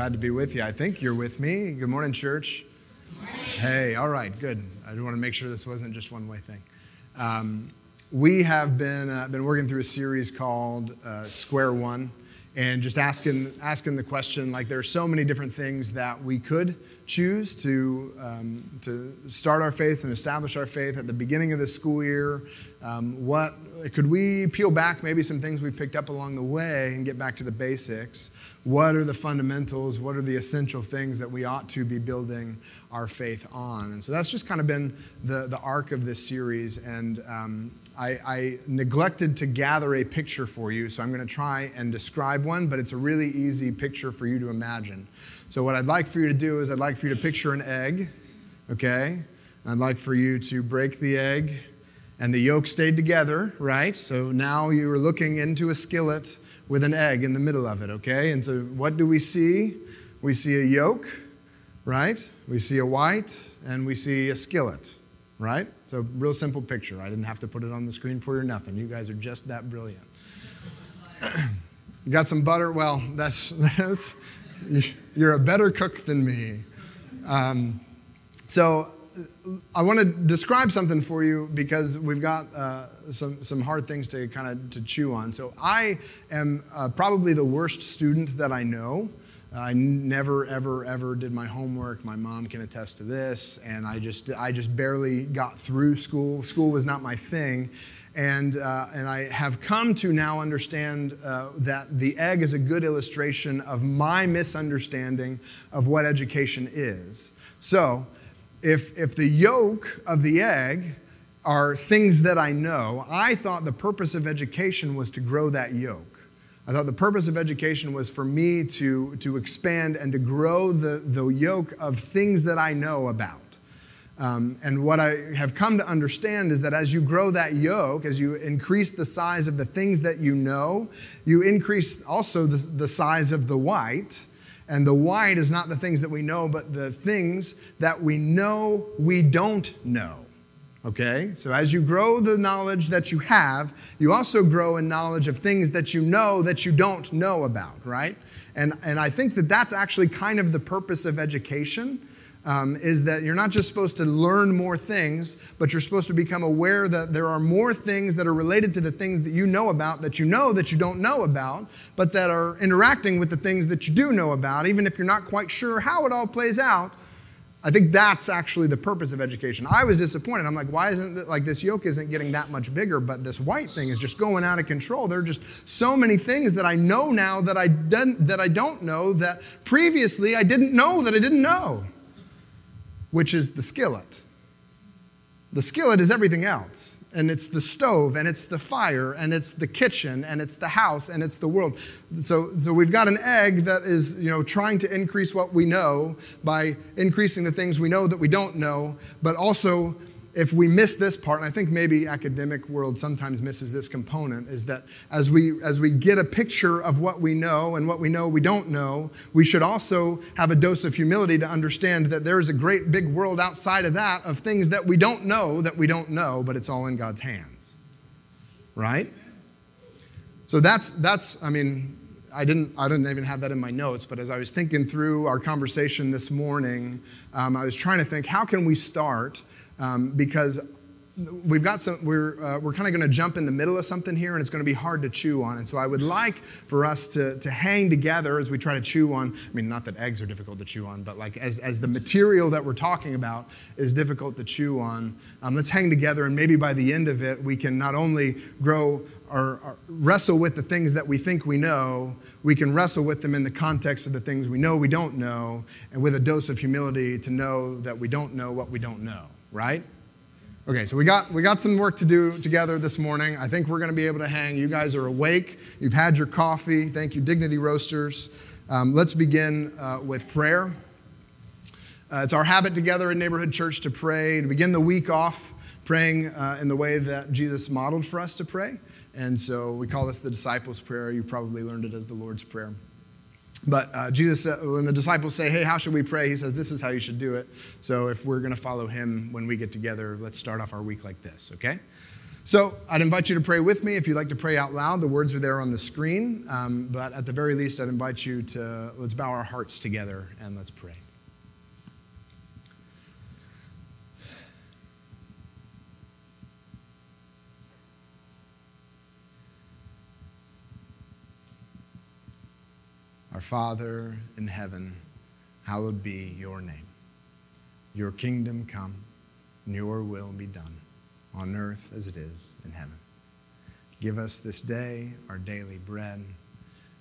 glad to be with you. I think you're with me. Good morning, church. Good morning. Hey, all right, good. I just want to make sure this wasn't just one way thing. Um, we have been, uh, been working through a series called uh, Square One and just asking, asking the question like, there are so many different things that we could choose to, um, to start our faith and establish our faith at the beginning of the school year? Um, what could we peel back maybe some things we've picked up along the way and get back to the basics? What are the fundamentals? What are the essential things that we ought to be building our faith on? And so that's just kind of been the, the arc of this series. And um, I, I, neglected to gather a picture for you, so I'm going to try and describe one, but it's a really easy picture for you to imagine. So, what I'd like for you to do is, I'd like for you to picture an egg, okay? I'd like for you to break the egg, and the yolk stayed together, right? So now you are looking into a skillet with an egg in the middle of it, okay? And so, what do we see? We see a yolk, right? We see a white, and we see a skillet, right? So, real simple picture. I didn't have to put it on the screen for you or nothing. You guys are just that brilliant. Got some butter? Well, that's, that's you're a better cook than me. Um, so I want to describe something for you because we've got uh, some, some hard things to kind of to chew on. So I am uh, probably the worst student that I know. I never, ever, ever did my homework. My mom can attest to this, and I just, I just barely got through school. School was not my thing. And, uh, and I have come to now understand uh, that the egg is a good illustration of my misunderstanding of what education is. So, if, if the yolk of the egg are things that I know, I thought the purpose of education was to grow that yolk. I thought the purpose of education was for me to, to expand and to grow the, the yolk of things that I know about. Um, and what I have come to understand is that as you grow that yolk, as you increase the size of the things that you know, you increase also the, the size of the white. And the wide is not the things that we know, but the things that we know we don't know. Okay? So as you grow the knowledge that you have, you also grow in knowledge of things that you know that you don't know about, right? And, and I think that that's actually kind of the purpose of education um, is that you're not just supposed to learn more things, but you're supposed to become aware that there are more things that are related to the things that you know about that you know that you don't know about, but that are interacting with the things that you do know about, even if you're not quite sure how it all plays out. I think that's actually the purpose of education. I was disappointed. I'm like, why isn't it like this yolk isn't getting that much bigger, but this white thing is just going out of control. There are just so many things that I know now that I didn't that I don't know that previously I didn't know that I didn't know which is the skillet. The skillet is everything else. And it's the stove, and it's the fire, and it's the kitchen, and it's the house, and it's the world. So, so we've got an egg that is, you know, trying to increase what we know by increasing the things we know that we don't know, but also if we miss this part, and I think maybe academic world sometimes misses this component, is that as we as we get a picture of what we know and what we know we don't know, we should also have a dose of humility to understand that there is a great big world outside of that of things that we don't know that we don't know, but it's all in God's hands. Right? So that's that's I mean, I didn't, I didn't even have that in my notes, but as I was thinking through our conversation this morning, um, I was trying to think how can we start um, because we've got some we're, uh, we're kind of going to jump in the middle of something here and it's going to be hard to chew on. And so i would like for us to, to hang together as we try to chew on i mean not that eggs are difficult to chew on but like as, as the material that we're talking about is difficult to chew on um, let's hang together and maybe by the end of it we can not only grow or, or wrestle with the things that we think we know we can wrestle with them in the context of the things we know we don't know and with a dose of humility to know that we don't know what we don't know right? Okay, so we got, we got some work to do together this morning. I think we're going to be able to hang. You guys are awake. You've had your coffee. Thank you, Dignity Roasters. Um, let's begin uh, with prayer. Uh, it's our habit together in Neighborhood Church to pray, to begin the week off praying uh, in the way that Jesus modeled for us to pray. And so we call this the disciples' prayer. You probably learned it as the Lord's Prayer. But uh, Jesus, uh, when the disciples say, Hey, how should we pray? He says, This is how you should do it. So if we're going to follow him when we get together, let's start off our week like this, okay? So I'd invite you to pray with me. If you'd like to pray out loud, the words are there on the screen. Um, but at the very least, I'd invite you to let's bow our hearts together and let's pray. Our Father in heaven, hallowed be your name. Your kingdom come, and your will be done, on earth as it is in heaven. Give us this day our daily bread,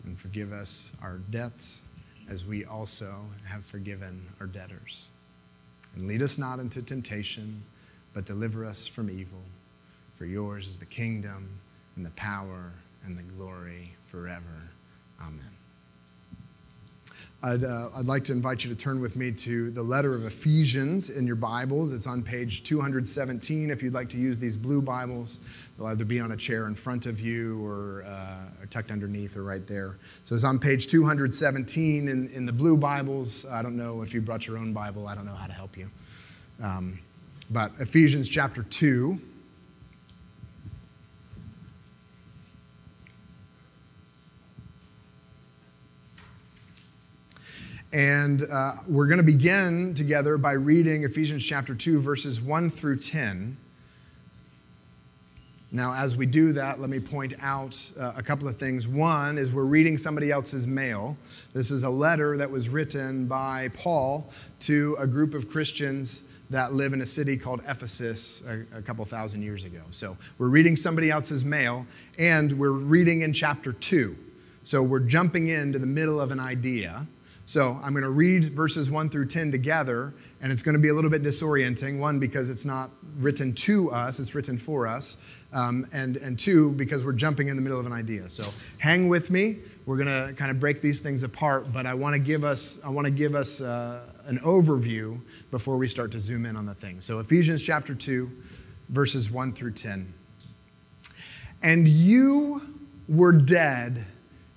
and forgive us our debts as we also have forgiven our debtors. And lead us not into temptation, but deliver us from evil. For yours is the kingdom, and the power, and the glory forever. Amen. I'd, uh, I'd like to invite you to turn with me to the letter of Ephesians in your Bibles. It's on page 217. If you'd like to use these blue Bibles, they'll either be on a chair in front of you or, uh, or tucked underneath or right there. So it's on page 217 in, in the blue Bibles. I don't know if you brought your own Bible, I don't know how to help you. Um, but Ephesians chapter 2. And uh, we're going to begin together by reading Ephesians chapter 2, verses 1 through 10. Now, as we do that, let me point out uh, a couple of things. One is we're reading somebody else's mail. This is a letter that was written by Paul to a group of Christians that live in a city called Ephesus a, a couple thousand years ago. So we're reading somebody else's mail, and we're reading in chapter 2. So we're jumping into the middle of an idea. So I'm going to read verses 1 through 10 together, and it's going to be a little bit disorienting. One, because it's not written to us, it's written for us. Um, and, and two, because we're jumping in the middle of an idea. So hang with me. We're going to kind of break these things apart, but I want to give us, I want to give us uh, an overview before we start to zoom in on the thing. So Ephesians chapter 2, verses 1 through 10. And you were dead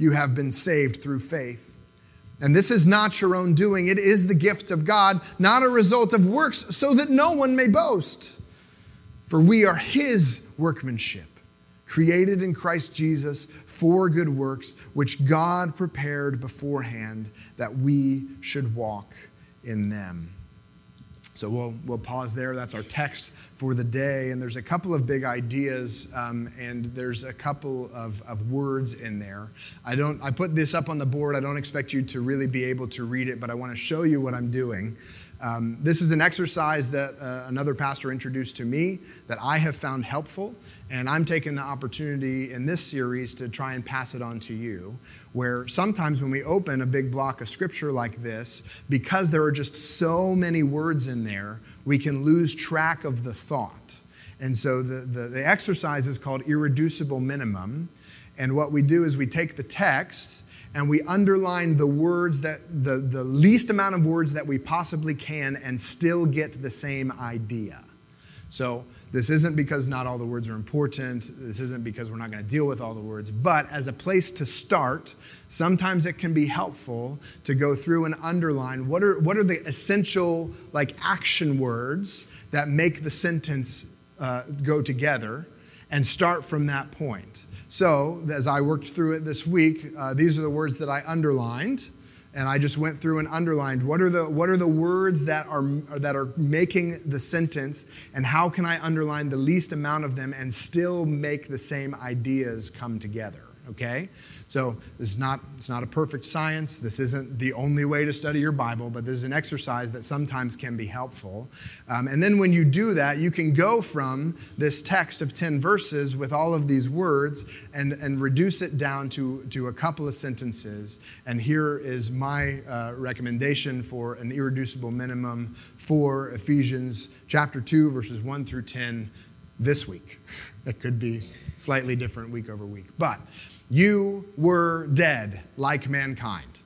you have been saved through faith. And this is not your own doing, it is the gift of God, not a result of works, so that no one may boast. For we are His workmanship, created in Christ Jesus for good works, which God prepared beforehand that we should walk in them. So we'll, we'll pause there. That's our text for the day. And there's a couple of big ideas, um, and there's a couple of, of words in there. I don't. I put this up on the board. I don't expect you to really be able to read it, but I want to show you what I'm doing. Um, this is an exercise that uh, another pastor introduced to me that I have found helpful, and I'm taking the opportunity in this series to try and pass it on to you. Where sometimes when we open a big block of scripture like this, because there are just so many words in there, we can lose track of the thought. And so the, the, the exercise is called irreducible minimum. And what we do is we take the text and we underline the words that the, the least amount of words that we possibly can and still get the same idea. So this isn't because not all the words are important. This isn't because we're not going to deal with all the words. But as a place to start, sometimes it can be helpful to go through and underline what are, what are the essential like action words that make the sentence uh, go together and start from that point. So, as I worked through it this week, uh, these are the words that I underlined. And I just went through and underlined what are the, what are the words that are, that are making the sentence, and how can I underline the least amount of them and still make the same ideas come together? Okay? So this is not, it's not a perfect science. This isn't the only way to study your Bible, but this is an exercise that sometimes can be helpful. Um, and then when you do that, you can go from this text of 10 verses with all of these words and, and reduce it down to, to a couple of sentences. And here is my uh, recommendation for an irreducible minimum for Ephesians chapter 2, verses 1 through 10 this week. It could be slightly different week over week. But you were dead like mankind.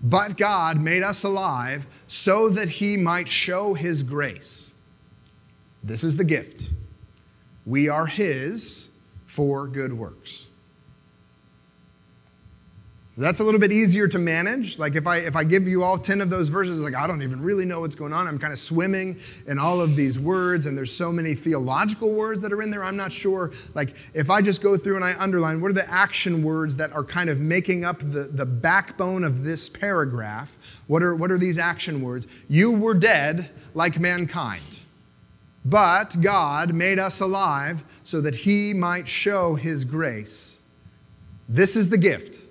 But God made us alive so that He might show His grace. This is the gift. We are His for good works. That's a little bit easier to manage. Like if I if I give you all 10 of those verses, like I don't even really know what's going on. I'm kind of swimming in all of these words, and there's so many theological words that are in there. I'm not sure. Like if I just go through and I underline, what are the action words that are kind of making up the, the backbone of this paragraph? What are what are these action words? You were dead like mankind. But God made us alive so that he might show his grace. This is the gift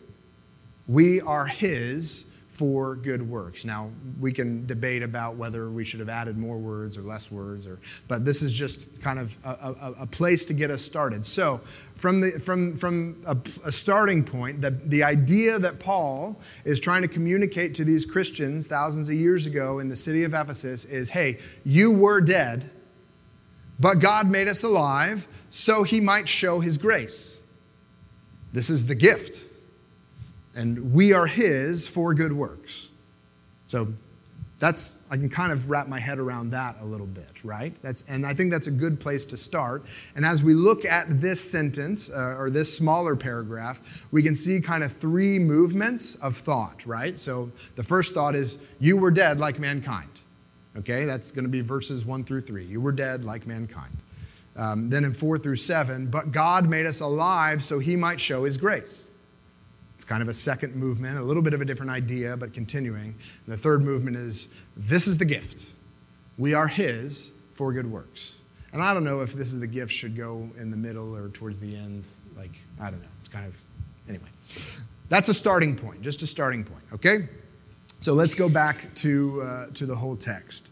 we are His for good works. Now, we can debate about whether we should have added more words or less words, or, but this is just kind of a, a, a place to get us started. So, from, the, from, from a, a starting point, the, the idea that Paul is trying to communicate to these Christians thousands of years ago in the city of Ephesus is hey, you were dead, but God made us alive so he might show his grace. This is the gift and we are His for good works. So that's I can kind of wrap my head around that a little bit, right? That's and I think that's a good place to start. And as we look at this sentence uh, or this smaller paragraph, we can see kind of three movements of thought, right? So the first thought is you were dead like mankind. Okay, that's going to be verses one through three. You were dead like mankind. Um, then in four through seven, but God made us alive so He might show His grace. It's kind of a second movement, a little bit of a different idea, but continuing. And the third movement is this is the gift. We are His for good works. And I don't know if this is the gift should go in the middle or towards the end. Like, I don't know. It's kind of, anyway. That's a starting point, just a starting point, okay? So let's go back to, uh, to the whole text.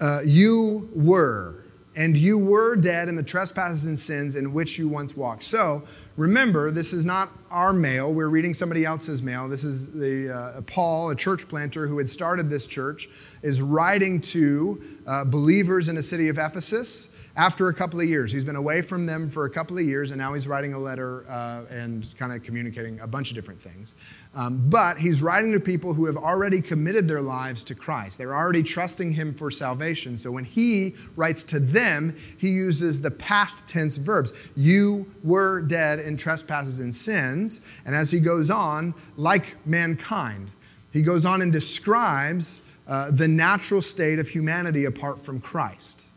Uh, you were, and you were dead in the trespasses and sins in which you once walked. So, Remember, this is not our mail. We're reading somebody else's mail. This is the uh, Paul, a church planter who had started this church, is writing to uh, believers in the city of Ephesus after a couple of years. He's been away from them for a couple of years, and now he's writing a letter uh, and kind of communicating a bunch of different things. Um, but he's writing to people who have already committed their lives to Christ. They're already trusting him for salvation. So when he writes to them, he uses the past tense verbs. You were dead in trespasses and sins. And as he goes on, like mankind, he goes on and describes uh, the natural state of humanity apart from Christ.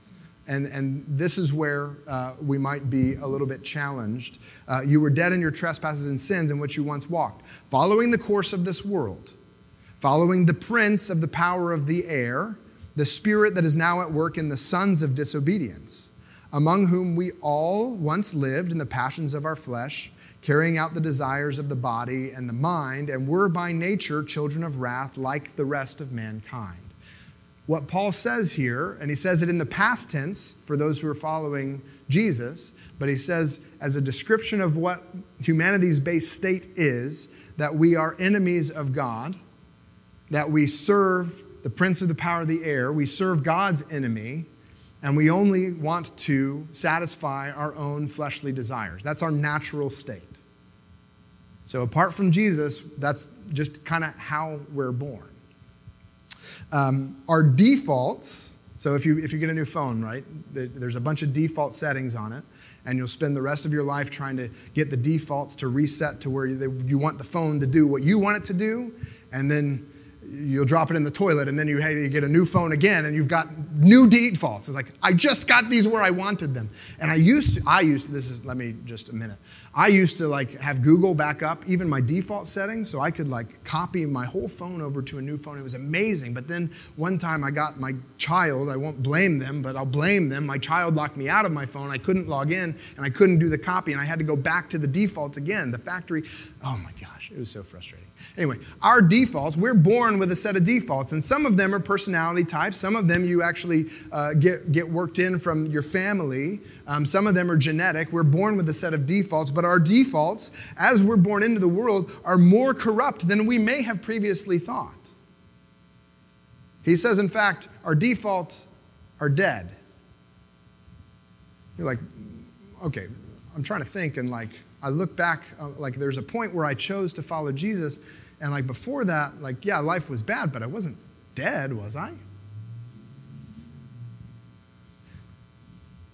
And, and this is where uh, we might be a little bit challenged. Uh, you were dead in your trespasses and sins in which you once walked, following the course of this world, following the prince of the power of the air, the spirit that is now at work in the sons of disobedience, among whom we all once lived in the passions of our flesh, carrying out the desires of the body and the mind, and were by nature children of wrath like the rest of mankind what Paul says here, and he says it in the past tense for those who are following Jesus, but he says, as a description of what humanity's base state is, that we are enemies of God, that we serve the prince of the power of the air, we serve God's enemy, and we only want to satisfy our own fleshly desires. That's our natural state. So, apart from Jesus, that's just kind of how we're born. Um, our defaults, so if you, if you get a new phone, right, there's a bunch of default settings on it, and you'll spend the rest of your life trying to get the defaults to reset to where you, you want the phone to do what you want it to do, and then you'll drop it in the toilet, and then you, hey, you get a new phone again, and you've got new defaults. It's like, I just got these where I wanted them. And I used to, I used to, this is, let me just a minute. I used to like have Google back up even my default settings so I could like copy my whole phone over to a new phone. It was amazing. But then one time I got my child, I won't blame them, but I'll blame them. My child locked me out of my phone. I couldn't log in and I couldn't do the copy and I had to go back to the defaults again. The factory, oh my gosh, it was so frustrating. Anyway, our defaults, we're born with a set of defaults, and some of them are personality types. Some of them you actually uh, get, get worked in from your family. Um, some of them are genetic. We're born with a set of defaults, but our defaults, as we're born into the world, are more corrupt than we may have previously thought. He says, in fact, our defaults are dead. You're like, okay, I'm trying to think, and like, I look back, uh, like, there's a point where I chose to follow Jesus and like before that, like, yeah, life was bad, but I wasn't dead, was I?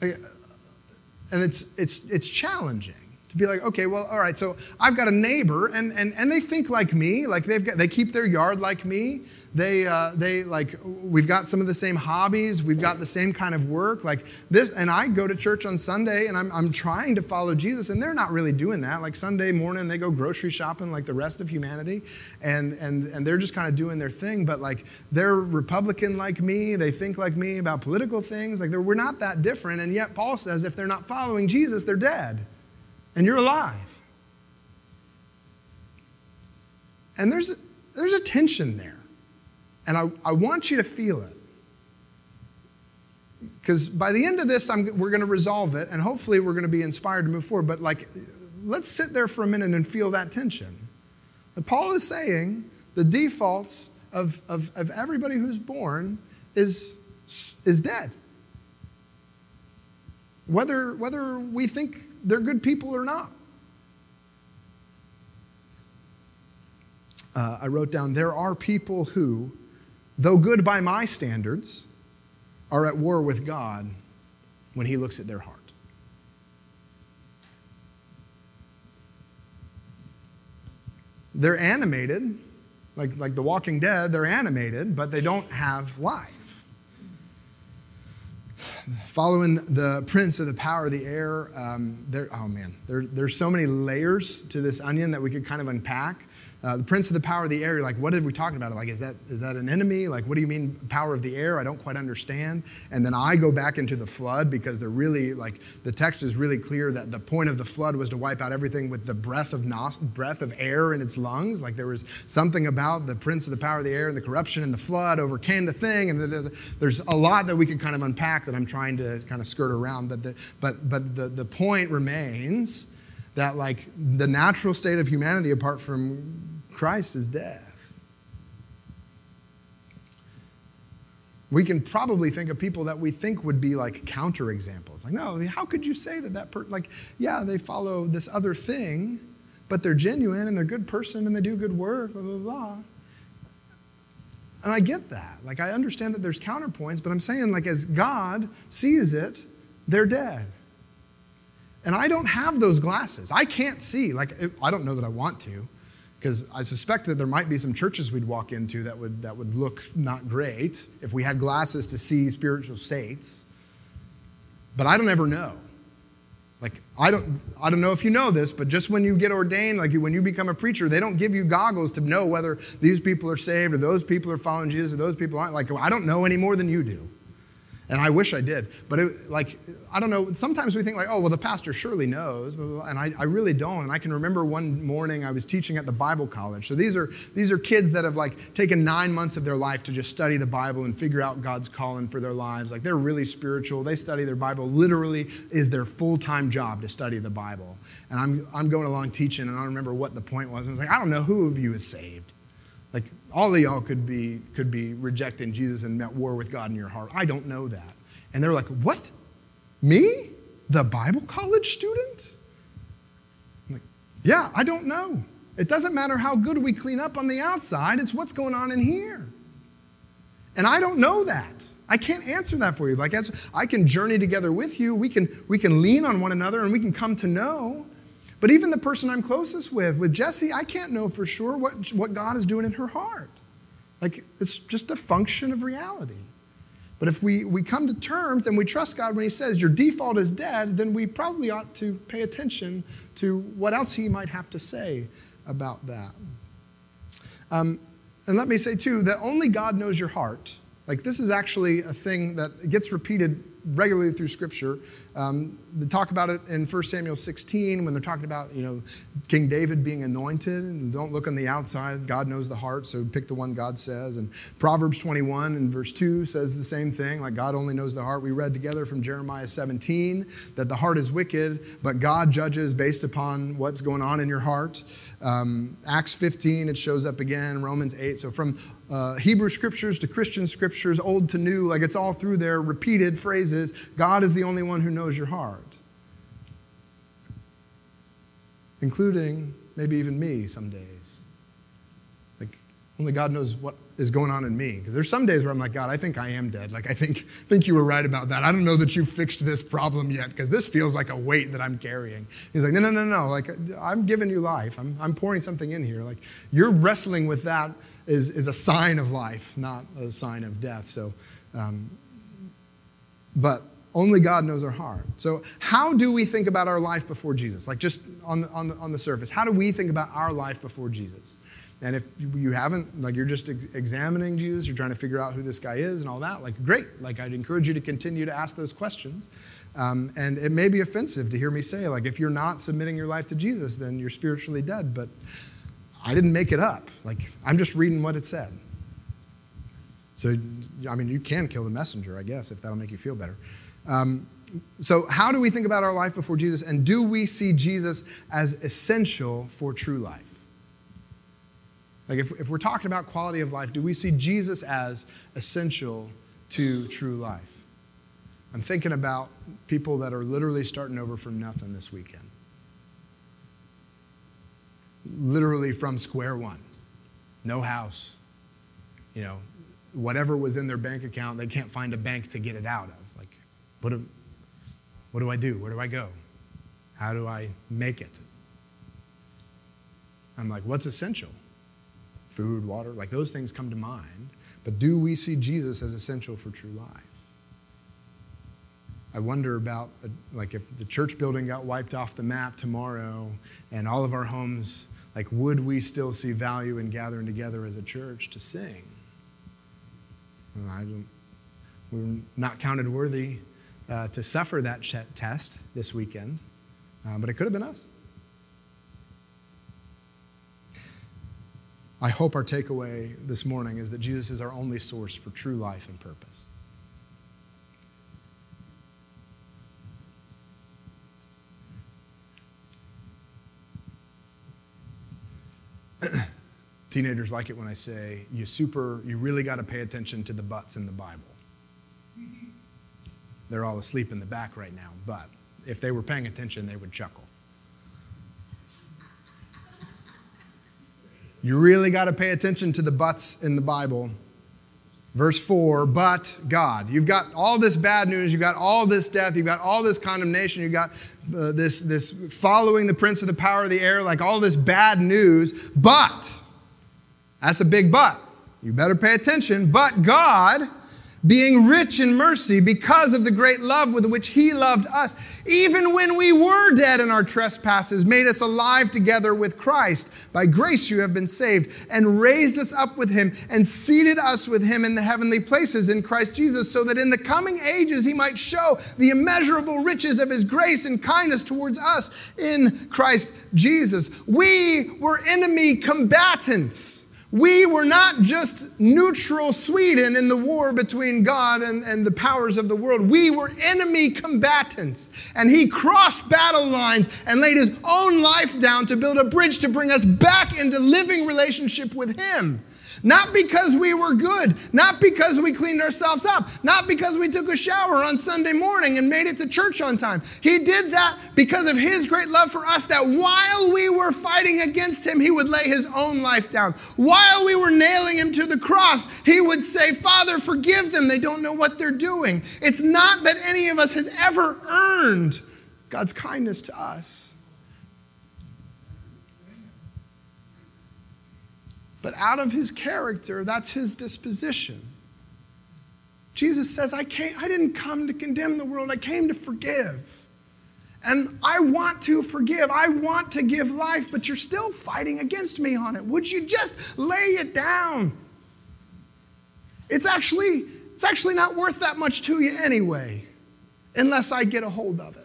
And it's, it's, it's challenging to be like, okay, well, all right, so I've got a neighbor, and, and, and they think like me, like they've got, they keep their yard like me, they, uh, they like, we've got some of the same hobbies, we've got the same kind of work. Like this, and I go to church on Sunday and I'm, I'm trying to follow Jesus, and they're not really doing that. Like Sunday morning, they go grocery shopping like the rest of humanity, and, and, and they're just kind of doing their thing. But like, they're Republican like me, they think like me about political things. Like, we're not that different. And yet, Paul says if they're not following Jesus, they're dead, and you're alive. And there's, there's a tension there. And I, I want you to feel it. Because by the end of this, I'm, we're going to resolve it, and hopefully we're going to be inspired to move forward. But like, let's sit there for a minute and feel that tension. And Paul is saying the defaults of, of, of everybody who's born is, is dead. Whether, whether we think they're good people or not. Uh, I wrote down there are people who though good by my standards, are at war with God when He looks at their heart. They're animated, like, like The Walking Dead, they're animated, but they don't have life. Following the prince of the power of the air, um, there, oh man, there, there's so many layers to this onion that we could kind of unpack. Uh, the prince of the power of the air, like, what are we talking about? Like, is that, is that an enemy? Like, what do you mean, power of the air? I don't quite understand. And then I go back into the flood because they're really, like, the text is really clear that the point of the flood was to wipe out everything with the breath of, nos- breath of air in its lungs. Like, there was something about the prince of the power of the air and the corruption and the flood overcame the thing. And the, the, there's a lot that we could kind of unpack that I'm trying to kind of skirt around. But the, but, but the, the point remains that, like, the natural state of humanity, apart from Christ is death. We can probably think of people that we think would be like counterexamples. Like, no, how could you say that that person, like, yeah, they follow this other thing, but they're genuine and they're a good person and they do good work, blah, blah, blah. And I get that. Like, I understand that there's counterpoints, but I'm saying, like, as God sees it, they're dead. And I don't have those glasses. I can't see. Like, I don't know that I want to because I suspect that there might be some churches we'd walk into that would, that would look not great if we had glasses to see spiritual states. But I don't ever know. Like, I don't, I don't know if you know this, but just when you get ordained, like when you become a preacher, they don't give you goggles to know whether these people are saved or those people are following Jesus or those people aren't. Like, I don't know any more than you do. And I wish I did. But it, like, I don't know, sometimes we think like, oh, well, the pastor surely knows. And I, I really don't. And I can remember one morning I was teaching at the Bible college. So these are, these are kids that have like taken nine months of their life to just study the Bible and figure out God's calling for their lives. Like they're really spiritual. They study their Bible. Literally is their full-time job to study the Bible. And I'm, I'm going along teaching and I don't remember what the point was. I was like, I don't know who of you is saved. All of y'all could be, could be rejecting Jesus and at war with God in your heart. I don't know that. And they're like, What? Me? The Bible college student? I'm like, yeah, I don't know. It doesn't matter how good we clean up on the outside, it's what's going on in here. And I don't know that. I can't answer that for you. Like as I can journey together with you, we can we can lean on one another and we can come to know. But even the person I'm closest with, with Jesse, I can't know for sure what, what God is doing in her heart. Like, it's just a function of reality. But if we, we come to terms and we trust God when He says your default is dead, then we probably ought to pay attention to what else He might have to say about that. Um, and let me say, too, that only God knows your heart. Like, this is actually a thing that gets repeated regularly through Scripture. Um, they talk about it in 1 Samuel 16 when they're talking about, you know, King David being anointed. And don't look on the outside. God knows the heart, so pick the one God says. And Proverbs 21 and verse 2 says the same thing, like God only knows the heart. We read together from Jeremiah 17 that the heart is wicked, but God judges based upon what's going on in your heart. Um, Acts 15, it shows up again, Romans 8. So from uh, Hebrew scriptures to Christian scriptures, old to new, like it's all through there, repeated phrases. God is the only one who knows your heart, including maybe even me some days. Like only God knows what is going on in me. Because there's some days where I'm like, God, I think I am dead. Like, I think, think you were right about that. I don't know that you fixed this problem yet because this feels like a weight that I'm carrying. He's like, no, no, no, no. Like, I'm giving you life. I'm, I'm pouring something in here. Like, you're wrestling with that is, is a sign of life, not a sign of death. So, um, but only God knows our heart. So, how do we think about our life before Jesus? Like, just on the, on the, on the surface, how do we think about our life before Jesus? And if you haven't, like you're just examining Jesus, you're trying to figure out who this guy is and all that, like great. Like I'd encourage you to continue to ask those questions. Um, and it may be offensive to hear me say, like, if you're not submitting your life to Jesus, then you're spiritually dead. But I didn't make it up. Like, I'm just reading what it said. So, I mean, you can kill the messenger, I guess, if that'll make you feel better. Um, so, how do we think about our life before Jesus? And do we see Jesus as essential for true life? Like, if, if we're talking about quality of life, do we see Jesus as essential to true life? I'm thinking about people that are literally starting over from nothing this weekend. Literally from square one. No house. You know, whatever was in their bank account, they can't find a bank to get it out of. Like, what do, what do I do? Where do I go? How do I make it? I'm like, what's essential? food, water, like those things come to mind. But do we see Jesus as essential for true life? I wonder about, like, if the church building got wiped off the map tomorrow and all of our homes, like, would we still see value in gathering together as a church to sing? I don't, we're not counted worthy uh, to suffer that test this weekend, uh, but it could have been us. I hope our takeaway this morning is that Jesus is our only source for true life and purpose. Teenagers like it when I say, you super, you really got to pay attention to the buts in the Bible. They're all asleep in the back right now, but if they were paying attention, they would chuckle. You really got to pay attention to the buts in the Bible. Verse 4, but God. You've got all this bad news, you've got all this death, you've got all this condemnation, you've got uh, this, this following the prince of the power of the air, like all this bad news, but, that's a big but. You better pay attention. But God, being rich in mercy because of the great love with which he loved us, even when we were dead in our trespasses, made us alive together with Christ. By grace you have been saved, and raised us up with him, and seated us with him in the heavenly places in Christ Jesus, so that in the coming ages he might show the immeasurable riches of his grace and kindness towards us in Christ Jesus. We were enemy combatants. We were not just neutral Sweden in the war between God and, and the powers of the world. We were enemy combatants. And he crossed battle lines and laid his own life down to build a bridge to bring us back into living relationship with him. Not because we were good, not because we cleaned ourselves up, not because we took a shower on Sunday morning and made it to church on time. He did that because of His great love for us, that while we were fighting against Him, He would lay His own life down. While we were nailing Him to the cross, He would say, Father, forgive them. They don't know what they're doing. It's not that any of us has ever earned God's kindness to us. But out of his character, that's his disposition. Jesus says, I, came, I didn't come to condemn the world, I came to forgive. And I want to forgive. I want to give life, but you're still fighting against me on it. Would you just lay it down? It's actually, it's actually not worth that much to you anyway, unless I get a hold of it.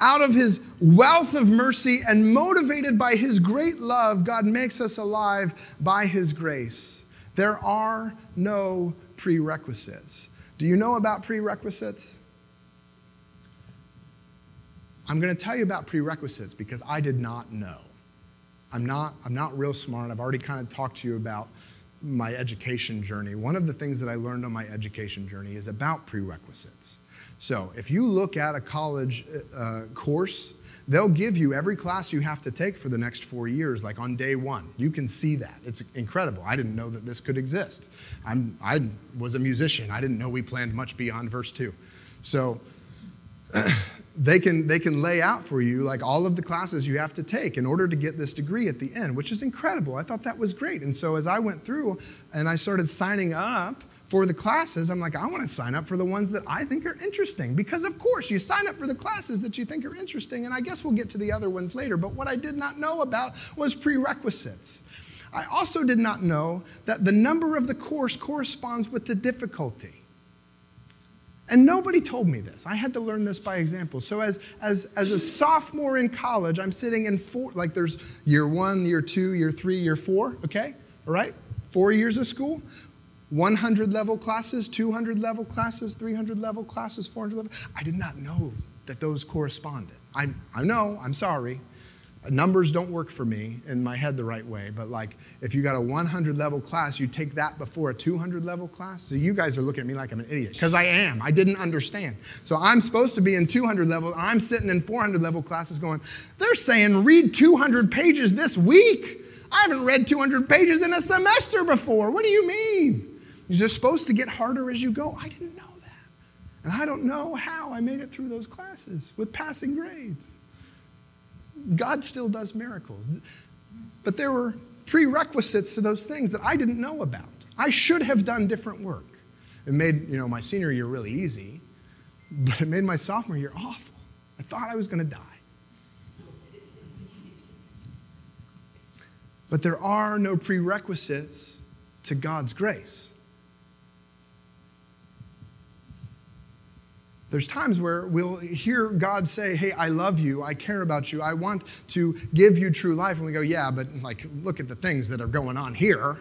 Out of his wealth of mercy and motivated by his great love, God makes us alive by his grace. There are no prerequisites. Do you know about prerequisites? I'm going to tell you about prerequisites because I did not know. I'm not, I'm not real smart. I've already kind of talked to you about my education journey. One of the things that I learned on my education journey is about prerequisites. So if you look at a college uh, course, they'll give you every class you have to take for the next four years, like on day one. You can see that. It's incredible. I didn't know that this could exist. I'm, I was a musician. I didn't know we planned much beyond verse two. So they can, they can lay out for you like all of the classes you have to take in order to get this degree at the end, which is incredible. I thought that was great. And so as I went through and I started signing up for the classes, I'm like, I want to sign up for the ones that I think are interesting. Because, of course, you sign up for the classes that you think are interesting, and I guess we'll get to the other ones later. But what I did not know about was prerequisites. I also did not know that the number of the course corresponds with the difficulty. And nobody told me this. I had to learn this by example. So, as, as, as a sophomore in college, I'm sitting in four, like there's year one, year two, year three, year four, okay? All right? Four years of school. 100 level classes, 200 level classes, 300 level classes, 400 level. I did not know that those corresponded. I, I know, I'm sorry. Numbers don't work for me in my head the right way, but like if you got a 100 level class, you take that before a 200 level class. So you guys are looking at me like I'm an idiot because I am. I didn't understand. So I'm supposed to be in 200 level. I'm sitting in 400 level classes going, they're saying read 200 pages this week. I haven't read 200 pages in a semester before. What do you mean? Just supposed to get harder as you go. I didn't know that. And I don't know how I made it through those classes with passing grades. God still does miracles. But there were prerequisites to those things that I didn't know about. I should have done different work. It made, you know, my senior year really easy, but it made my sophomore year awful. I thought I was going to die. But there are no prerequisites to God's grace. There's times where we'll hear God say, Hey, I love you. I care about you. I want to give you true life. And we go, Yeah, but like, look at the things that are going on here.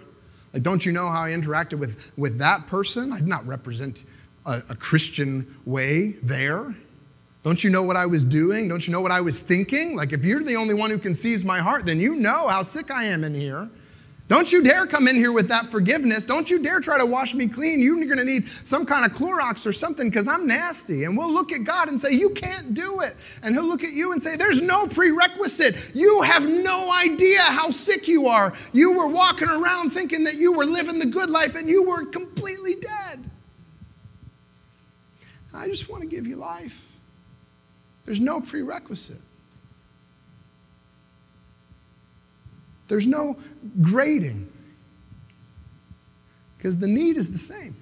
Like, don't you know how I interacted with, with that person? I did not represent a, a Christian way there. Don't you know what I was doing? Don't you know what I was thinking? Like, if you're the only one who can seize my heart, then you know how sick I am in here. Don't you dare come in here with that forgiveness. Don't you dare try to wash me clean. You're going to need some kind of Clorox or something because I'm nasty. And we'll look at God and say, You can't do it. And He'll look at you and say, There's no prerequisite. You have no idea how sick you are. You were walking around thinking that you were living the good life and you were completely dead. I just want to give you life. There's no prerequisite. There's no grading because the need is the same.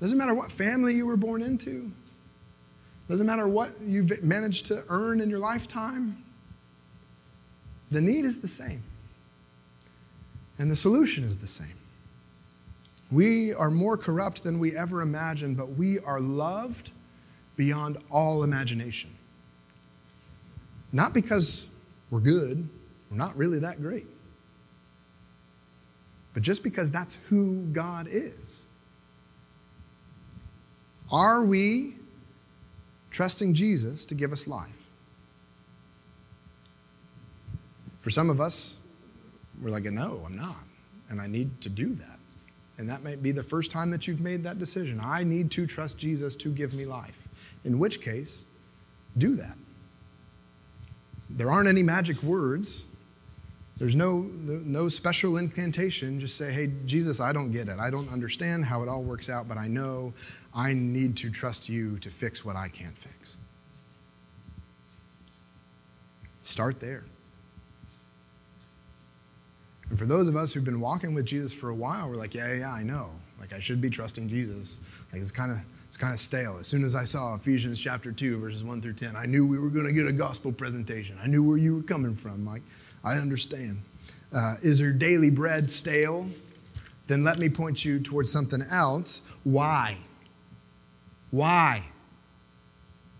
Doesn't matter what family you were born into, doesn't matter what you've managed to earn in your lifetime, the need is the same. And the solution is the same. We are more corrupt than we ever imagined, but we are loved beyond all imagination. Not because we're good, not really that great. But just because that's who God is. Are we trusting Jesus to give us life? For some of us, we're like, no, I'm not. And I need to do that. And that might be the first time that you've made that decision. I need to trust Jesus to give me life. In which case, do that. There aren't any magic words. There's no, no special incantation. Just say, hey, Jesus, I don't get it. I don't understand how it all works out, but I know I need to trust you to fix what I can't fix. Start there. And for those of us who've been walking with Jesus for a while, we're like, yeah, yeah, I know. Like I should be trusting Jesus. Like it's kind of it's kind of stale. As soon as I saw Ephesians chapter 2, verses 1 through 10, I knew we were going to get a gospel presentation. I knew where you were coming from. Like, I understand. Uh, is your daily bread stale? Then let me point you towards something else. Why? Why?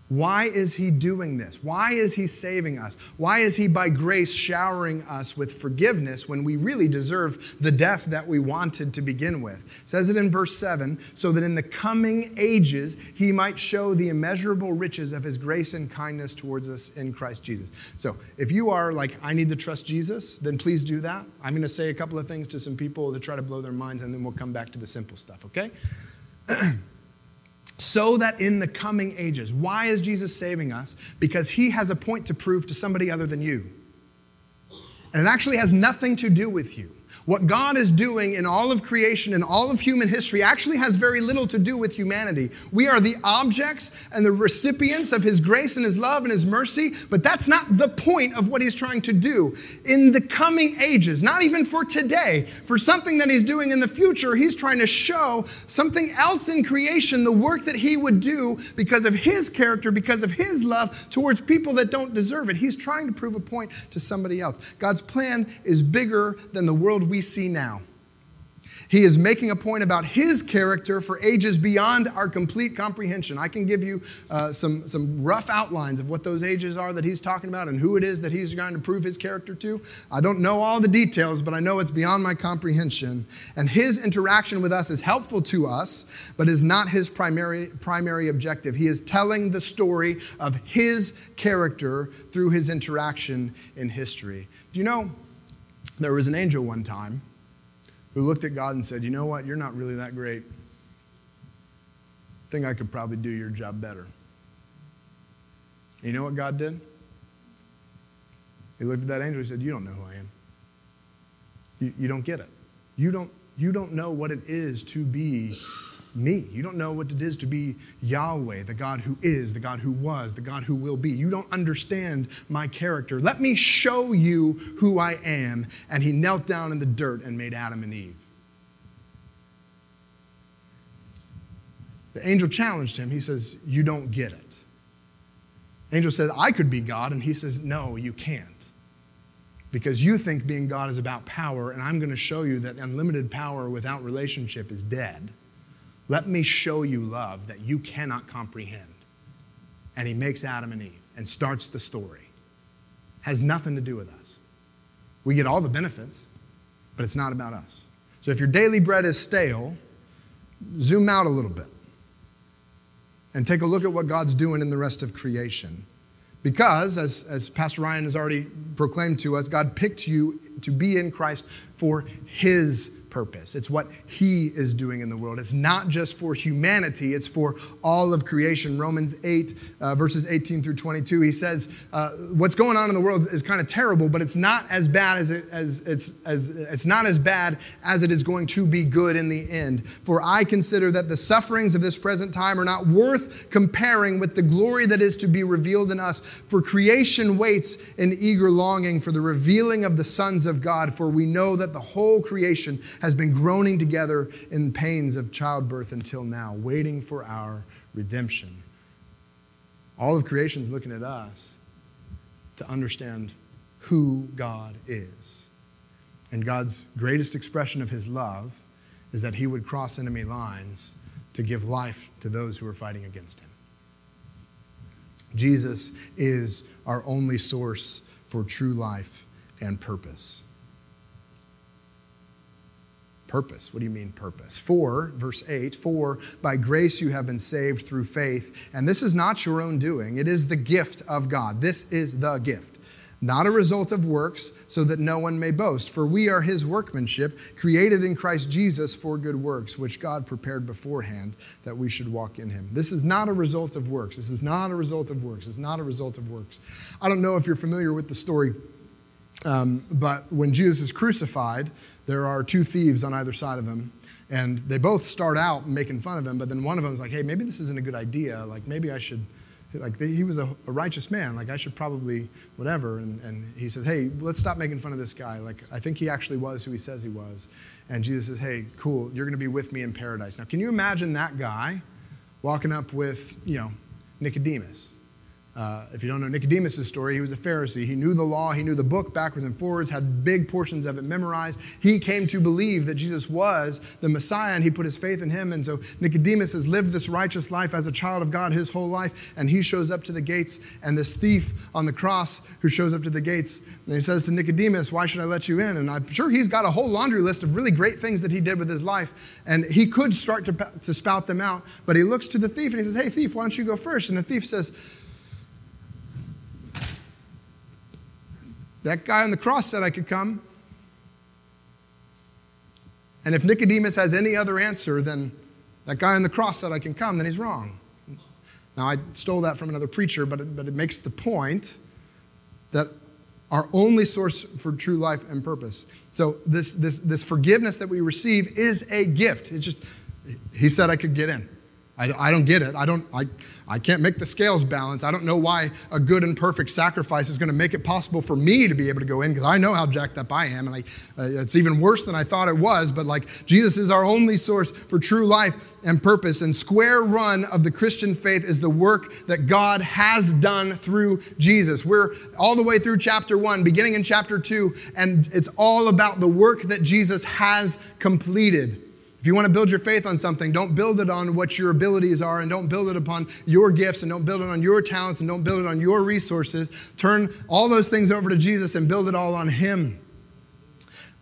Why is he doing this? Why is he saving us? Why is he by grace showering us with forgiveness when we really deserve the death that we wanted to begin with? It says it in verse 7 so that in the coming ages he might show the immeasurable riches of his grace and kindness towards us in Christ Jesus. So if you are like, I need to trust Jesus, then please do that. I'm going to say a couple of things to some people to try to blow their minds, and then we'll come back to the simple stuff, okay? so that in the coming ages, why is Jesus saving us? Because he has a point to prove to somebody other than you. And it actually has nothing to do with you. What God is doing in all of creation and all of human history actually has very little to do with humanity. We are the objects and the recipients of His grace and His love and His mercy, but that's not the point of what He's trying to do. In the coming ages, not even for today, for something that He's doing in the future, He's trying to show something else in creation, the work that He would do because of His character, because of His love towards people that don't deserve it. He's trying to prove a point to somebody else. God's plan is bigger than the world we we see now. He is making a point about his character for ages beyond our complete comprehension. I can give you uh, some, some rough outlines of what those ages are that he's talking about and who it is that he's going to prove his character to. I don't know all the details, but I know it's beyond my comprehension. And his interaction with us is helpful to us, but is not his primary, primary objective. He is telling the story of his character through his interaction in history. Do you know? There was an angel one time who looked at God and said, You know what? You're not really that great. I think I could probably do your job better. You know what God did? He looked at that angel and said, You don't know who I am. You, you don't get it. You don't, you don't know what it is to be me. You don't know what it is to be Yahweh, the God who is, the God who was, the God who will be. You don't understand my character. Let me show you who I am. And he knelt down in the dirt and made Adam and Eve. The angel challenged him. He says, You don't get it. Angel said, I could be God. And he says, No, you can't. Because you think being God is about power, and I'm going to show you that unlimited power without relationship is dead. Let me show you love that you cannot comprehend. And he makes Adam and Eve and starts the story. Has nothing to do with us. We get all the benefits, but it's not about us. So if your daily bread is stale, zoom out a little bit and take a look at what God's doing in the rest of creation. Because, as, as Pastor Ryan has already proclaimed to us, God picked you to be in Christ for His purpose. It's what He is doing in the world. It's not just for humanity, it's for all of creation. Romans 8, uh, verses 18 through 22, he says, uh, What's going on in the world is kind of terrible, but it's not as bad as it, as, it's, as it's not as bad as it is going to be good in the end. For I consider that the sufferings of this present time are not worth comparing with the glory that is to be revealed in us. For creation waits in eager longing for the revealing of the sons of God, for we know that the whole creation has been groaning together in pains of childbirth until now, waiting for our redemption. All of creation is looking at us to understand who God is. And God's greatest expression of his love is that he would cross enemy lines to give life to those who are fighting against him. Jesus is our only source for true life and purpose. Purpose. What do you mean, purpose? For, verse 8, for by grace you have been saved through faith, and this is not your own doing, it is the gift of God. This is the gift, not a result of works, so that no one may boast. For we are his workmanship, created in Christ Jesus for good works, which God prepared beforehand that we should walk in him. This is not a result of works. This is not a result of works. It's not a result of works. I don't know if you're familiar with the story, um, but when Jesus is crucified, there are two thieves on either side of him. And they both start out making fun of him, but then one of them is like, hey, maybe this isn't a good idea. Like, maybe I should, like he was a, a, righteous man. Like i should probably whatever. And, and he says hey let's stop making fun of this guy. Like i think he actually was who he says he was. And jesus says hey cool. You're going to be with me in paradise. Now can you imagine that guy walking up with you know nicodemus uh, if you don't know Nicodemus' story, he was a Pharisee. He knew the law, he knew the book backwards and forwards, had big portions of it memorized. He came to believe that Jesus was the Messiah and he put his faith in him. And so Nicodemus has lived this righteous life as a child of God his whole life. And he shows up to the gates, and this thief on the cross who shows up to the gates, and he says to Nicodemus, Why should I let you in? And I'm sure he's got a whole laundry list of really great things that he did with his life. And he could start to, to spout them out. But he looks to the thief and he says, Hey, thief, why don't you go first? And the thief says, That guy on the cross said I could come. And if Nicodemus has any other answer than that guy on the cross said I can come, then he's wrong. Now, I stole that from another preacher, but it, but it makes the point that our only source for true life and purpose. So, this, this, this forgiveness that we receive is a gift. It's just, he said I could get in. I, I don't get it. I, don't, I, I can't make the scales balance. I don't know why a good and perfect sacrifice is going to make it possible for me to be able to go in because I know how jacked up I am. And I, uh, it's even worse than I thought it was. But like Jesus is our only source for true life and purpose. And square run of the Christian faith is the work that God has done through Jesus. We're all the way through chapter one, beginning in chapter two, and it's all about the work that Jesus has completed. If you want to build your faith on something, don't build it on what your abilities are and don't build it upon your gifts and don't build it on your talents and don't build it on your resources. Turn all those things over to Jesus and build it all on Him.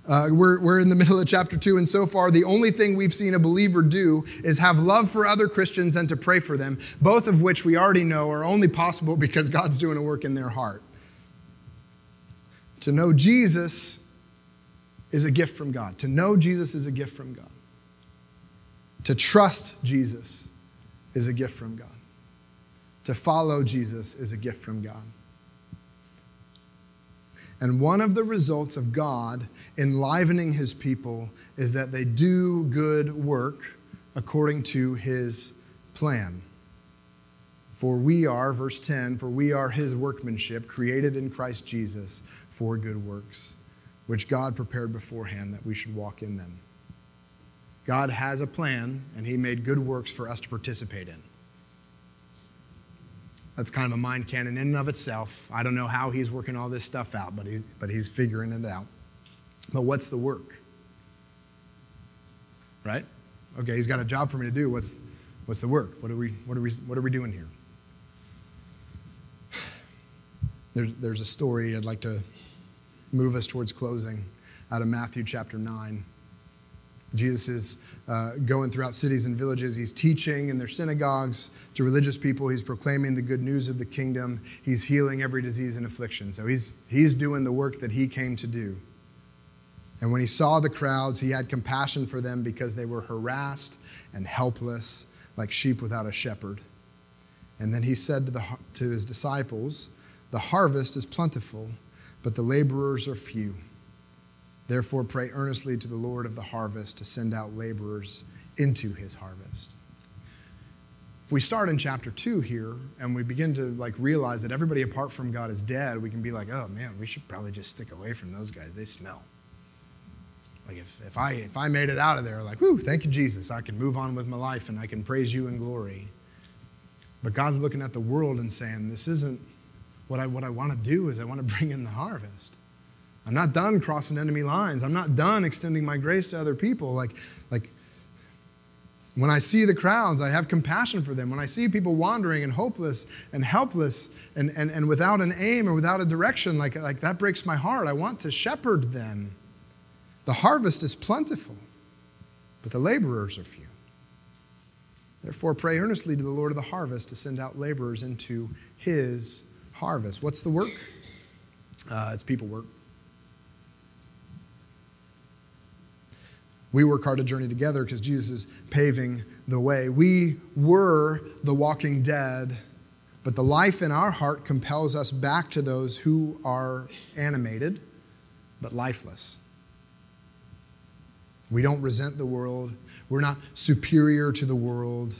Uh, we're, we're in the middle of chapter two, and so far, the only thing we've seen a believer do is have love for other Christians and to pray for them, both of which we already know are only possible because God's doing a work in their heart. To know Jesus is a gift from God. To know Jesus is a gift from God. To trust Jesus is a gift from God. To follow Jesus is a gift from God. And one of the results of God enlivening his people is that they do good work according to his plan. For we are, verse 10, for we are his workmanship, created in Christ Jesus for good works, which God prepared beforehand that we should walk in them. God has a plan, and He made good works for us to participate in. That's kind of a mind cannon in and of itself. I don't know how He's working all this stuff out, but He's, but he's figuring it out. But what's the work? Right? Okay, He's got a job for me to do. What's, what's the work? What are, we, what, are we, what are we doing here? There's, there's a story I'd like to move us towards closing out of Matthew chapter 9. Jesus is uh, going throughout cities and villages. He's teaching in their synagogues to religious people. He's proclaiming the good news of the kingdom. He's healing every disease and affliction. So he's, he's doing the work that he came to do. And when he saw the crowds, he had compassion for them because they were harassed and helpless, like sheep without a shepherd. And then he said to, the, to his disciples, The harvest is plentiful, but the laborers are few. Therefore, pray earnestly to the Lord of the harvest to send out laborers into his harvest. If we start in chapter 2 here and we begin to like realize that everybody apart from God is dead, we can be like, oh man, we should probably just stick away from those guys. They smell. Like if, if I if I made it out of there, like, whoo, thank you, Jesus. I can move on with my life and I can praise you in glory. But God's looking at the world and saying, this isn't what I what I want to do is I want to bring in the harvest. I'm not done crossing enemy lines. I'm not done extending my grace to other people. Like, like when I see the crowds, I have compassion for them. When I see people wandering and hopeless and helpless and, and, and without an aim or without a direction, like, like that breaks my heart. I want to shepherd them. The harvest is plentiful, but the laborers are few. Therefore, pray earnestly to the Lord of the harvest to send out laborers into his harvest. What's the work? Uh, it's people work. We work hard to journey together because Jesus is paving the way. We were the walking dead, but the life in our heart compels us back to those who are animated but lifeless. We don't resent the world. We're not superior to the world.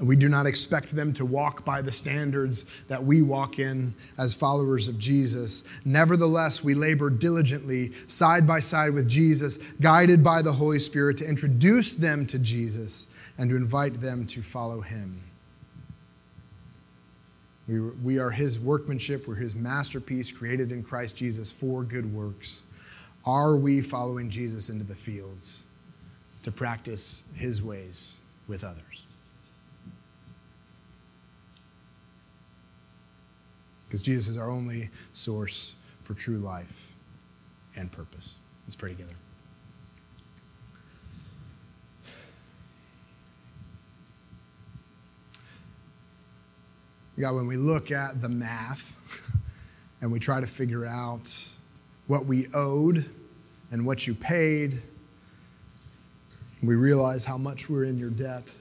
We do not expect them to walk by the standards that we walk in as followers of Jesus. Nevertheless, we labor diligently, side by side with Jesus, guided by the Holy Spirit, to introduce them to Jesus and to invite them to follow him. We, we are his workmanship, we're his masterpiece, created in Christ Jesus for good works. Are we following Jesus into the fields to practice his ways with others? Because Jesus is our only source for true life and purpose. Let's pray together. God, when we look at the math and we try to figure out what we owed and what you paid, we realize how much we're in your debt.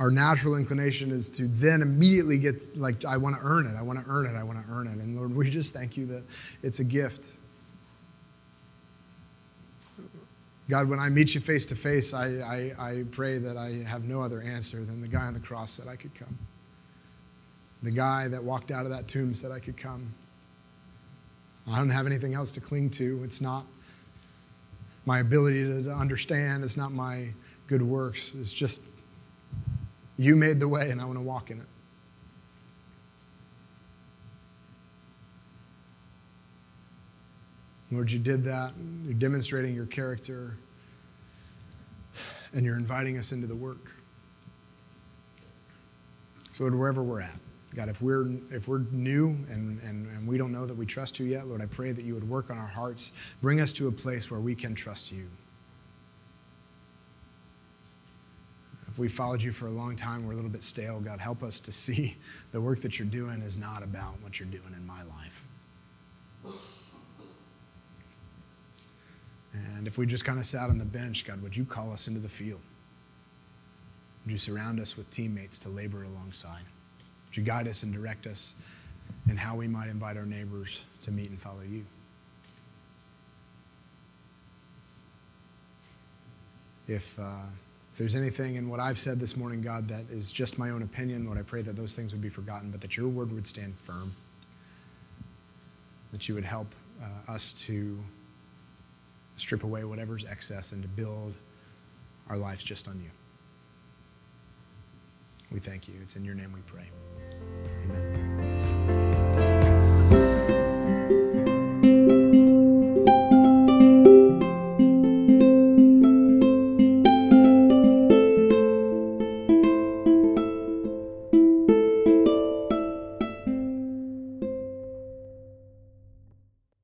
Our natural inclination is to then immediately get like i want to earn it i want to earn it i want to earn it. And lord we just thank you that it's a gift. God when i meet you face to face I, I, I pray that i have no other answer than the guy on the cross said i could come. The guy that walked out of that tomb said i could come. I don't have anything else to cling to. It's not my ability to understand. It's not my good works. It's just you made the way, and I want to walk in it. Lord, you did that. You're demonstrating your character, and you're inviting us into the work. So, Lord, wherever we're at, God, if we're, if we're new and, and, and we don't know that we trust you yet, Lord, I pray that you would work on our hearts, bring us to a place where we can trust you. If we followed you for a long time, we're a little bit stale. God, help us to see the work that you're doing is not about what you're doing in my life. And if we just kind of sat on the bench, God, would you call us into the field? Would you surround us with teammates to labor alongside? Would you guide us and direct us in how we might invite our neighbors to meet and follow you? If. Uh, if there's anything in what I've said this morning, God, that is just my own opinion, Lord, I pray that those things would be forgotten, but that your word would stand firm, that you would help uh, us to strip away whatever's excess and to build our lives just on you. We thank you. It's in your name we pray.